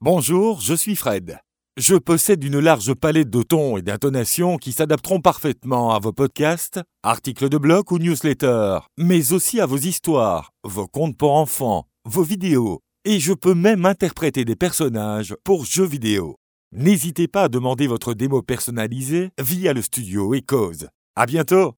Bonjour, je suis Fred. Je possède une large palette de tons et d'intonations qui s'adapteront parfaitement à vos podcasts, articles de blog ou newsletters, mais aussi à vos histoires, vos contes pour enfants, vos vidéos, et je peux même interpréter des personnages pour jeux vidéo. N'hésitez pas à demander votre démo personnalisée via le studio Echoes. À bientôt!